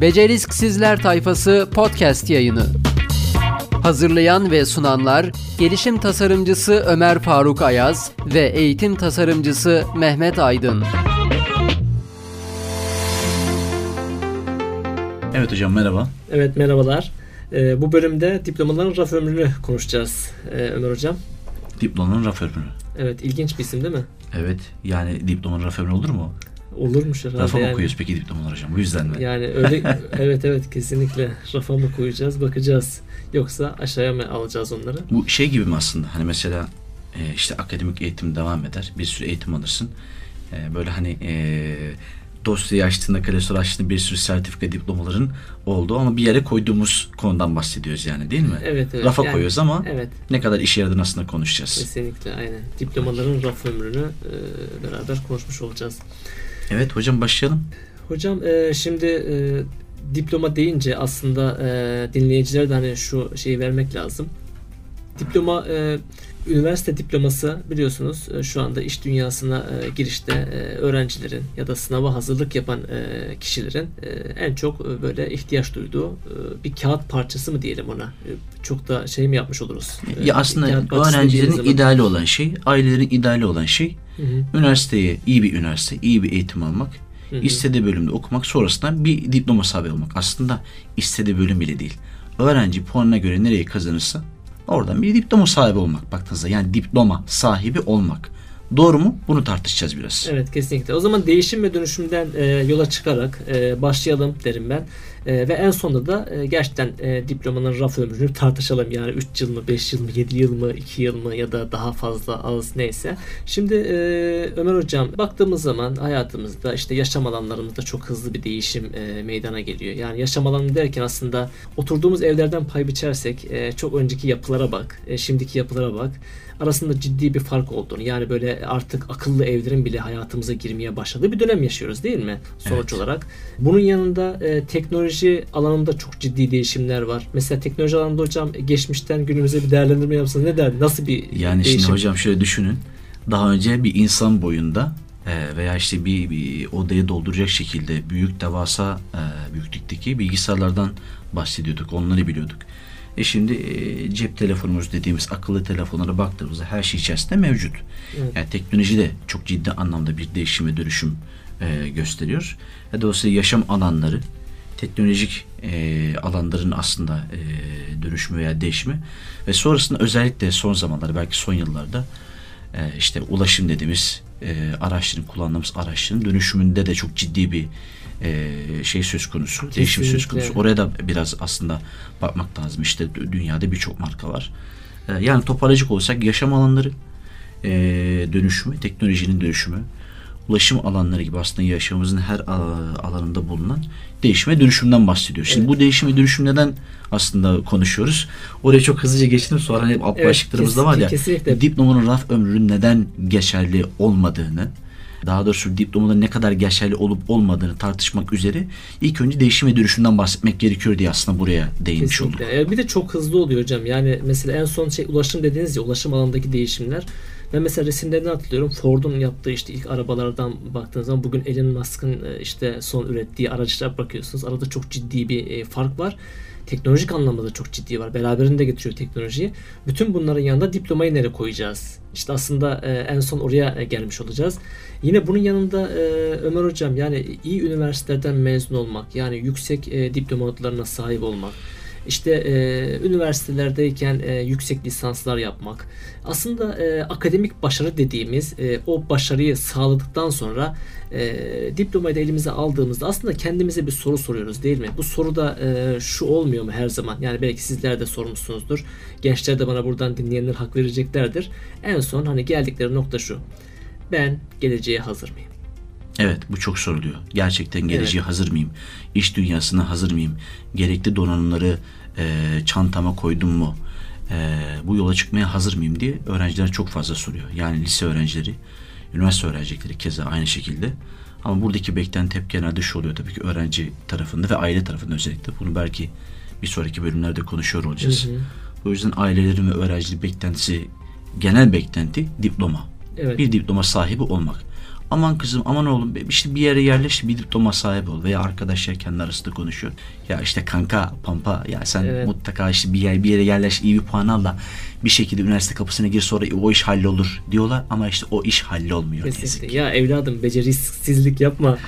Becerisk Sizler Tayfası podcast yayını. Hazırlayan ve sunanlar gelişim tasarımcısı Ömer Faruk Ayaz ve eğitim tasarımcısı Mehmet Aydın. Evet hocam merhaba. Evet merhabalar. Ee, bu bölümde diplomaların raf ömrünü konuşacağız ee, Ömer Hocam. Diplomanın raf ömrü. Evet ilginç bir isim değil mi? Evet yani diplomanın raf ömrü olur mu? Olurmuş herhalde Rafa mı yani. koyuyoruz peki diplomalar hocam bu yüzden mi? Yani öyle evet evet kesinlikle rafa mı koyacağız bakacağız. Yoksa aşağıya mı alacağız onları? Bu şey gibi mi aslında hani mesela e, işte akademik eğitim devam eder bir sürü eğitim alırsın. E, böyle hani e, dosyayı açtığında klasör açtığında bir sürü sertifika diplomaların olduğu ama bir yere koyduğumuz konudan bahsediyoruz yani değil mi? Evet evet. Rafa Yani- koyuyoruz ama Evet ne kadar işe yaradığını aslında konuşacağız. kesinlikle aynen. Diplomaların raf ömrünü e, beraber konuşmuş olacağız. Evet hocam başlayalım. Hocam e, şimdi e, diploma deyince aslında e, dinleyicilere de hani şu şeyi vermek lazım. Diploma e, üniversite diploması biliyorsunuz e, şu anda iş dünyasına e, girişte e, öğrencilerin ya da sınava hazırlık yapan e, kişilerin e, en çok e, böyle ihtiyaç duyduğu e, bir kağıt parçası mı diyelim ona. E, çok da şey mi yapmış oluruz? E, Ya aslında öğrencilerin ideali olan şey, ailelerin ideali olan şey Hı hı, üniversiteye iyi bir üniversite, iyi bir eğitim almak, hı hı. istediği bölümde okumak, sonrasında bir diploma sahibi olmak. Aslında istediği bölüm bile değil. Öğrenci puanına göre nereyi kazanırsa oradan bir diploma sahibi olmak baktığınızda. Yani diploma sahibi olmak. Doğru mu? Bunu tartışacağız biraz. Evet kesinlikle. O zaman değişim ve dönüşümden e, yola çıkarak e, başlayalım derim ben. E, ve en sonunda da e, gerçekten e, diplomanın raf ömrünü tartışalım. Yani 3 yıl mı, 5 yıl mı, 7 yıl mı, 2 yıl mı ya da daha fazla az neyse. Şimdi e, Ömer Hocam baktığımız zaman hayatımızda işte yaşam alanlarımızda çok hızlı bir değişim e, meydana geliyor. Yani yaşam alanı derken aslında oturduğumuz evlerden pay biçersek e, çok önceki yapılara bak, e, şimdiki yapılara bak arasında ciddi bir fark olduğunu yani böyle artık akıllı evlerin bile hayatımıza girmeye başladığı bir dönem yaşıyoruz değil mi sonuç Evet. olarak. Bunun yanında e, teknoloji alanında çok ciddi değişimler var. Mesela teknoloji alanında hocam geçmişten günümüze bir değerlendirme yapsanız ne der? Nasıl bir Yani değişim? şimdi hocam şöyle düşünün. Daha önce bir insan boyunda e, veya işte bir, bir odayı dolduracak şekilde büyük devasa e, büyüklükteki bilgisayarlardan bahsediyorduk. Onları biliyorduk. E şimdi e, cep telefonumuz dediğimiz akıllı telefonlara baktığımızda her şey içerisinde mevcut. Evet. Yani teknoloji de çok ciddi anlamda bir değişim ve dönüşüm e, gösteriyor. E, dolayısıyla yaşam alanları teknolojik e, alanların aslında e, dönüşümü veya değişimi ve sonrasında özellikle son zamanlarda belki son yıllarda e, işte ulaşım dediğimiz e, araçların kullandığımız araçların dönüşümünde de çok ciddi bir e, şey söz konusu, değişim söz konusu. Oraya da biraz aslında bakmak lazım. İşte dü- dünyada birçok marka var. E, yani toparlayacak olsak yaşam alanları e, dönüşümü, teknolojinin dönüşümü, ulaşım alanları gibi aslında yaşamımızın her a- alanında bulunan değişim ve dönüşümden bahsediyoruz. Şimdi Evet. bu değişim ve dönüşüm neden aslında konuşuyoruz? Oraya çok hızlıca geçtim sonra hani alt Evet, başlıklarımızda var ya kesinlikle. diplomanın raf ömrünün neden geçerli olmadığını daha doğrusu diplomanın ne kadar geçerli olup olmadığını tartışmak üzere ilk önce değişim ve dönüşümden bahsetmek gerekiyor diye aslında buraya değinmiş olduk. Kesinlikle. E, Bir de çok hızlı oluyor hocam. Yani mesela en son şey ulaşım dediğiniz ya ulaşım alanındaki değişimler. Ben mesela resimlerinden hatırlıyorum. Ford'un yaptığı işte ilk arabalardan baktığınız zaman bugün Elon Musk'ın e, işte son ürettiği araçlara bakıyorsunuz. Arada çok ciddi bir e, fark var. Teknolojik anlamda da çok ciddi var. Beraberinde getiriyor teknolojiyi. Bütün bunların yanında diplomayı nereye koyacağız? İşte aslında e, en son oraya gelmiş olacağız. Yine bunun yanında Ömer Hocam yani iyi üniversitelerden mezun olmak yani yüksek diploma notlarına sahip olmak işte e, üniversitelerdeyken e, yüksek lisanslar yapmak aslında e, akademik başarı dediğimiz e, o başarıyı sağladıktan sonra e, diplomayı da elimize aldığımızda aslında kendimize bir soru soruyoruz değil mi? Bu soru da e, şu olmuyor mu her zaman? Yani belki sizler de sormuşsunuzdur. Gençler de bana buradan dinleyenler hak vereceklerdir. En son hani geldikleri nokta şu. Ben geleceğe hazır mıyım? Evet bu çok soruluyor. Gerçekten geleceğe hazır mıyım? İş dünyasına hazır mıyım? Gerekli donanımları e, çantama koydum mu? E, bu yola çıkmaya hazır mıyım diye öğrenciler çok fazla soruyor. Yani lise öğrencileri, üniversite öğrencileri keza aynı şekilde. Ama buradaki beklenti hep genelde şu oluyor tabii ki öğrenci tarafında ve aile tarafında özellikle. Bunu belki bir sonraki bölümlerde konuşuyor olacağız. Hı hı. O yüzden ailelerin ve öğrencilerin beklentisi genel beklenti diploma. Evet. Bir diploma sahibi olmak. Aman kızım aman oğlum işte bir yere yerleş bir diploma sahibi ol veya arkadaşlar kendi arasında konuşuyor. Ya işte kanka pampa ya sen Evet. mutlaka işte bir yer bir yere yerleş iyi bir puan al da bir şekilde üniversite kapısına gir sonra o iş hallolur diyorlar ama işte o iş hallolmuyor Kesinlikle. Ya evladım becerisizlik yapma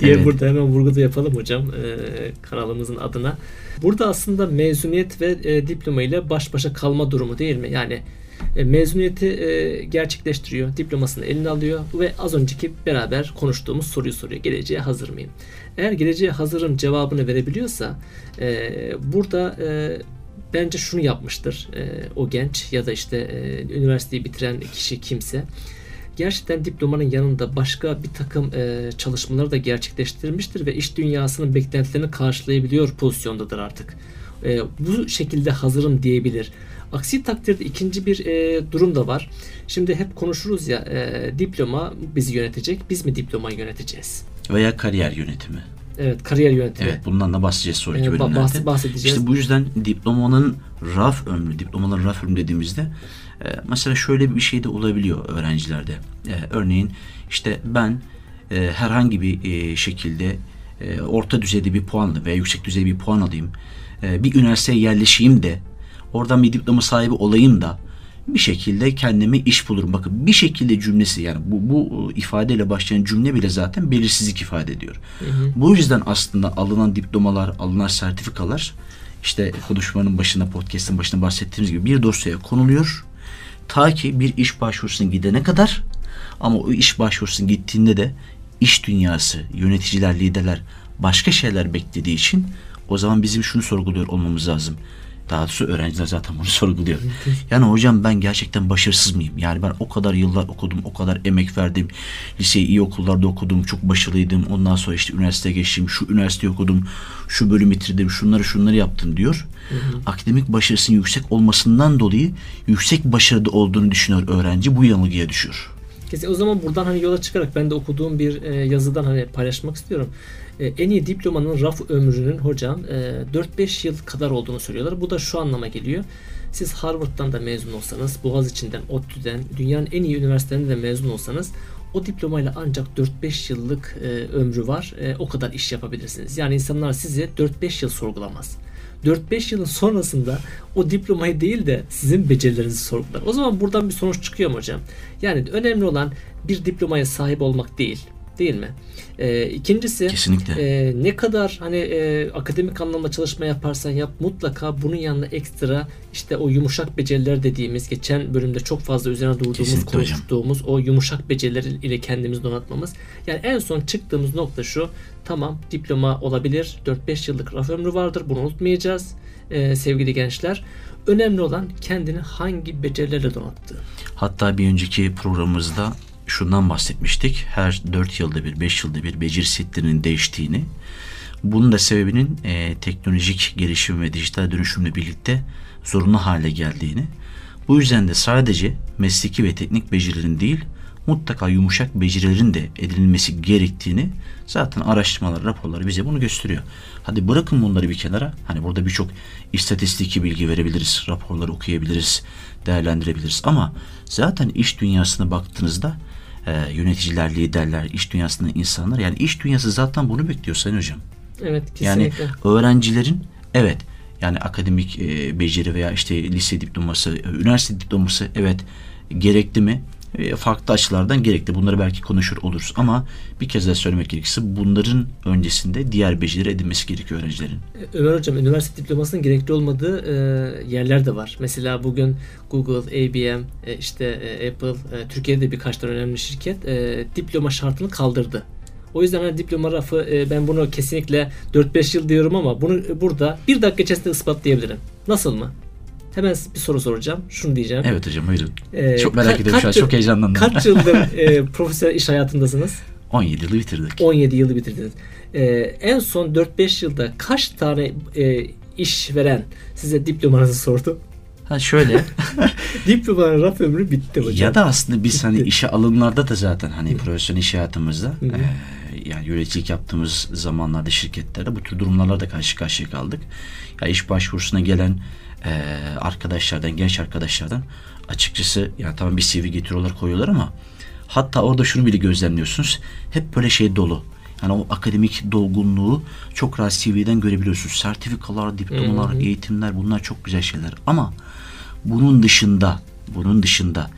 diye Evet. burada hemen vurgu da yapalım hocam e, kanalımızın adına. Burada aslında mezuniyet ve e, diploma ile baş başa kalma durumu değil mi? Yani e, mezuniyeti e, gerçekleştiriyor, diplomasını eline alıyor ve az önceki beraber konuştuğumuz soruyu soruyor. Geleceğe hazır mıyım? Eğer geleceğe hazırım cevabını verebiliyorsa e, burada bence şunu yapmıştır o genç ya da işte üniversiteyi bitiren kişi kimse gerçekten diplomanın yanında başka bir takım e, çalışmaları da gerçekleştirmiştir ve iş dünyasının beklentilerini karşılayabiliyor pozisyondadır artık. E, bu şekilde hazırım diyebilir. Aksi takdirde ikinci bir e, durum da var. Şimdi hep konuşuruz ya e, diploma bizi yönetecek, biz mi diplomayı yöneteceğiz? Veya kariyer yönetimi. Evet, kariyer yönetimi. Evet bundan da bahsedeceğiz sonraki Ee, bölümlerde. bahs- bahsedeceğiz. İşte bu yüzden diplomanın raf ömrü, diplomaların raf ömrü dediğimizde e, mesela şöyle bir şey de olabiliyor öğrencilerde. E, örneğin işte ben e, herhangi bir e, şekilde e, orta düzeyde bir puanla veya yüksek düzeyde bir puan alayım. E, bir üniversiteye yerleşeyim de oradan bir diploma sahibi olayım da bir şekilde kendime iş bulurum. Bakın bir şekilde cümlesi yani bu, bu ifadeyle başlayan cümle bile zaten belirsizlik ifade ediyor. Bu yüzden aslında alınan diplomalar, alınan sertifikalar işte konuşmanın başında, podcast'ın başında bahsettiğimiz gibi bir dosyaya konuluyor. Ta ki bir iş başvurusuna gidene kadar ama o iş başvurusunun gittiğinde de iş dünyası, yöneticiler, liderler başka şeyler beklediği için o zaman bizim şunu sorguluyor olmamız lazım. Daha doğrusu öğrenciler zaten bunu sorguluyor. Yani hocam ben gerçekten başarısız mıyım? Yani ben o kadar yıllar okudum, o kadar emek verdim. Liseyi iyi okullarda okudum, çok başarılıydım. Ondan sonra işte üniversiteye geçtim, şu üniversiteyi okudum, şu bölüm bitirdim, şunları şunları yaptım diyor. Akademik başarısının yüksek olmasından dolayı yüksek başarıda olduğunu düşünüyor öğrenci. Bu yanılgıya düşüyor. Kesin. O zaman buradan hani yola çıkarak ben de okuduğum bir e, yazıdan hani paylaşmak istiyorum. E, en iyi diplomanın raf ömrünün hocam e, 4-5 yıl kadar olduğunu söylüyorlar. Bu da şu anlama geliyor. Siz Harvard'dan da mezun olsanız, Boğaziçi'nden, ODTÜ'den, dünyanın en iyi üniversitelerinde de mezun olsanız o diplomayla ancak 4-5 yıllık e, ömrü var. E, o kadar iş yapabilirsiniz. Yani insanlar sizi 4-5 yıl sorgulamaz. 4-5 yılın sonrasında o diplomayı değil de sizin becerilerinizi sorgular. O zaman buradan bir sonuç çıkıyor mu hocam? Yani önemli olan bir diplomaya sahip olmak değil. Değil mi? Ee, ikincisi Kesinlikle. e, ne kadar hani e, akademik anlamda çalışma yaparsan yap mutlaka bunun yanında ekstra işte o yumuşak beceriler dediğimiz geçen bölümde çok fazla üzerine durduğumuz Kesinlikle hocam. konuştuğumuz o yumuşak beceriler ile kendimizi donatmamız. Yani en son çıktığımız nokta şu. Tamam diploma olabilir. 4-5 yıllık raf ömrü vardır. Bunu unutmayacağız. Ee, sevgili gençler. Önemli olan kendini hangi becerilerle donattığı. Hatta bir önceki programımızda şundan bahsetmiştik. Her 4 yılda bir, 5 yılda bir beceri setlerinin değiştiğini. Bunun da sebebinin e, teknolojik gelişim ve dijital dönüşümle birlikte zorunlu hale geldiğini. Bu yüzden de sadece mesleki ve teknik becerilerin değil, mutlaka yumuşak becerilerin de edinilmesi gerektiğini zaten araştırmalar, raporlar bize bunu gösteriyor. Hadi bırakın bunları bir kenara. Hani burada birçok istatistiki bilgi verebiliriz, raporları okuyabiliriz, değerlendirebiliriz. Ama zaten iş dünyasına baktığınızda e, yöneticiler, liderler, iş dünyasında insanlar yani iş dünyası zaten bunu bekliyor Sayın Hocam. Evet Yani kesinlikle. öğrencilerin evet yani akademik e, beceri veya işte lise diploması, üniversite diploması evet gerekli mi? E, farklı açılardan gerekli. Bunları belki konuşur oluruz ama bir kez daha söylemek gerekirse bunların öncesinde diğer beceri edinmesi gerekiyor öğrencilerin. Ömer Hocam üniversite diplomasının gerekli olmadığı e, yerler de var. Mesela bugün Google, IBM, e, işte e, Apple, e, Türkiye'de birkaç tane önemli şirket e, diploma şartını kaldırdı. O yüzden hani diploma rafı e, ben bunu kesinlikle 4-5 yıl diyorum ama bunu e, burada bir dakika içerisinde ispatlayabilirim. Nasıl mı? Hemen bir soru soracağım. Şunu diyeceğim. Evet hocam buyurun. E, çok merak ediyorum şu an çok heyecanlandım. Kaç yıldır e, profesyonel iş hayatındasınız? 17 yılı bitirdik. 17 yılı bitirdiniz. Ee, en son 4-5 yılda kaç tane e, iş veren size diplomanızı sordu? Ha şöyle Diplomanın raf ömrü bitti hocam. ya da aslında biz hani işe alımlarda da zaten hani profesyonel iş hayatımızda Hı hı. e, yani yöneticilik yaptığımız zamanlarda şirketlerde bu tür durumlarla da karşı karşıya kaldık. Ya iş başvurusuna gelen e, arkadaşlardan, genç arkadaşlardan açıkçası yani tamam bir CV getiriyorlar koyuyorlar ama Hatta orada şunu bile gözlemliyorsunuz. Hep böyle şey dolu. Yani o akademik dolgunluğu çok rahat CV'den görebiliyorsunuz. Sertifikalar, diplomalar, eğitimler bunlar çok güzel şeyler. Ama bunun dışında, bunun dışında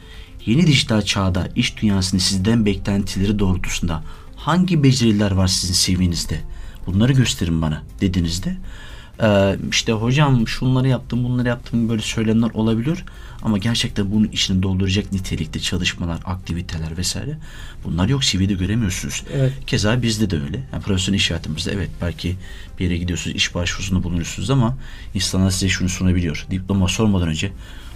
yeni dijital çağda iş dünyasının sizden beklentileri doğrultusunda hangi beceriler var sizin CV'nizde? Bunları gösterin bana dediğinizde ee, işte hocam şunları yaptım bunları yaptım böyle söylemler olabilir ama gerçekten bunun içini dolduracak nitelikte çalışmalar, aktiviteler vesaire bunlar yok CV'de göremiyorsunuz. Evet. Keza bizde de öyle. Yani profesyonel iş hayatımızda evet belki bir yere gidiyorsunuz iş başvurusunda bulunuyorsunuz ama insanlar size şunu sunabiliyor. Diploma sormadan önce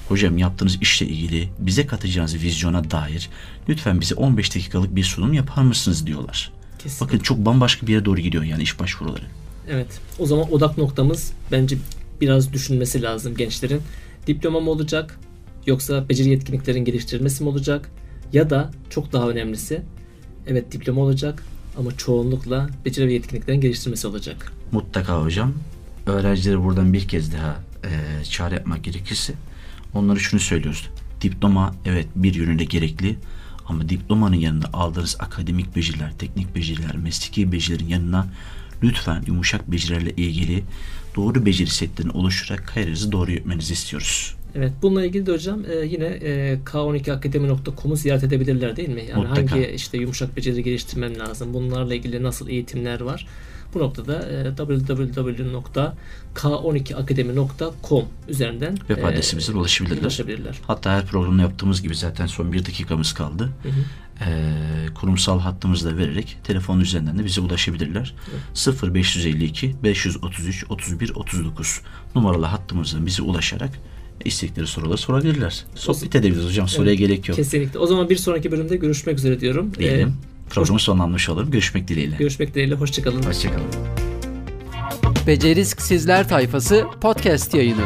hocam yaptığınız işle ilgili bize katacağınız vizyona dair lütfen bize 15 dakikalık bir sunum yapar mısınız diyorlar. Kesinlikle. Bakın çok bambaşka bir yere doğru gidiyor yani iş başvuruları. Evet. O zaman odak noktamız bence biraz düşünmesi lazım gençlerin. Diploma mı olacak? Yoksa beceri yetkinliklerin geliştirilmesi mi olacak? Ya da çok daha önemlisi evet diploma olacak ama çoğunlukla beceri ve yetkinliklerin geliştirmesi olacak. Mutlaka hocam. Öğrencilere buradan bir kez daha e, çağrı yapmak gerekirse onlara şunu söylüyoruz. Diploma evet bir yönüyle gerekli ama diplomanın yanında aldığınız akademik beceriler, teknik beceriler, mesleki becerilerin yanına lütfen yumuşak becerilerle ilgili doğru beceri setlerini oluşturarak kariyerinizi doğru yürütmenizi istiyoruz. Evet bununla ilgili de hocam e, yine e, k12akademi.com'u ziyaret edebilirler değil mi? Yani Mutlaka. hangi işte yumuşak beceri geliştirmem lazım? Bunlarla ilgili nasıl eğitimler var? Bu noktada e, www.k12akademi.com üzerinden Web e, adresimize ulaşabilirler. ulaşabilirler. Hatta her programda yaptığımız gibi zaten son bir dakikamız kaldı. Hı hı. Ee, kurumsal hattımızı da vererek telefon üzerinden de bize ulaşabilirler. 0552 533 31 39 numaralı hattımızdan bize ulaşarak istekleri soruları sorabilirler. Sohbet edebiliriz hocam. Soruya Evet, gerek yok. Kesinlikle. O zaman bir sonraki bölümde görüşmek üzere diyorum. Diyelim. E, Programı sonlanmış olalım. Görüşmek dileğiyle. görüşmek dileğiyle. Hoşçakalın. Hoşçakalın. Becerisk Sizler tayfası podcast yayını.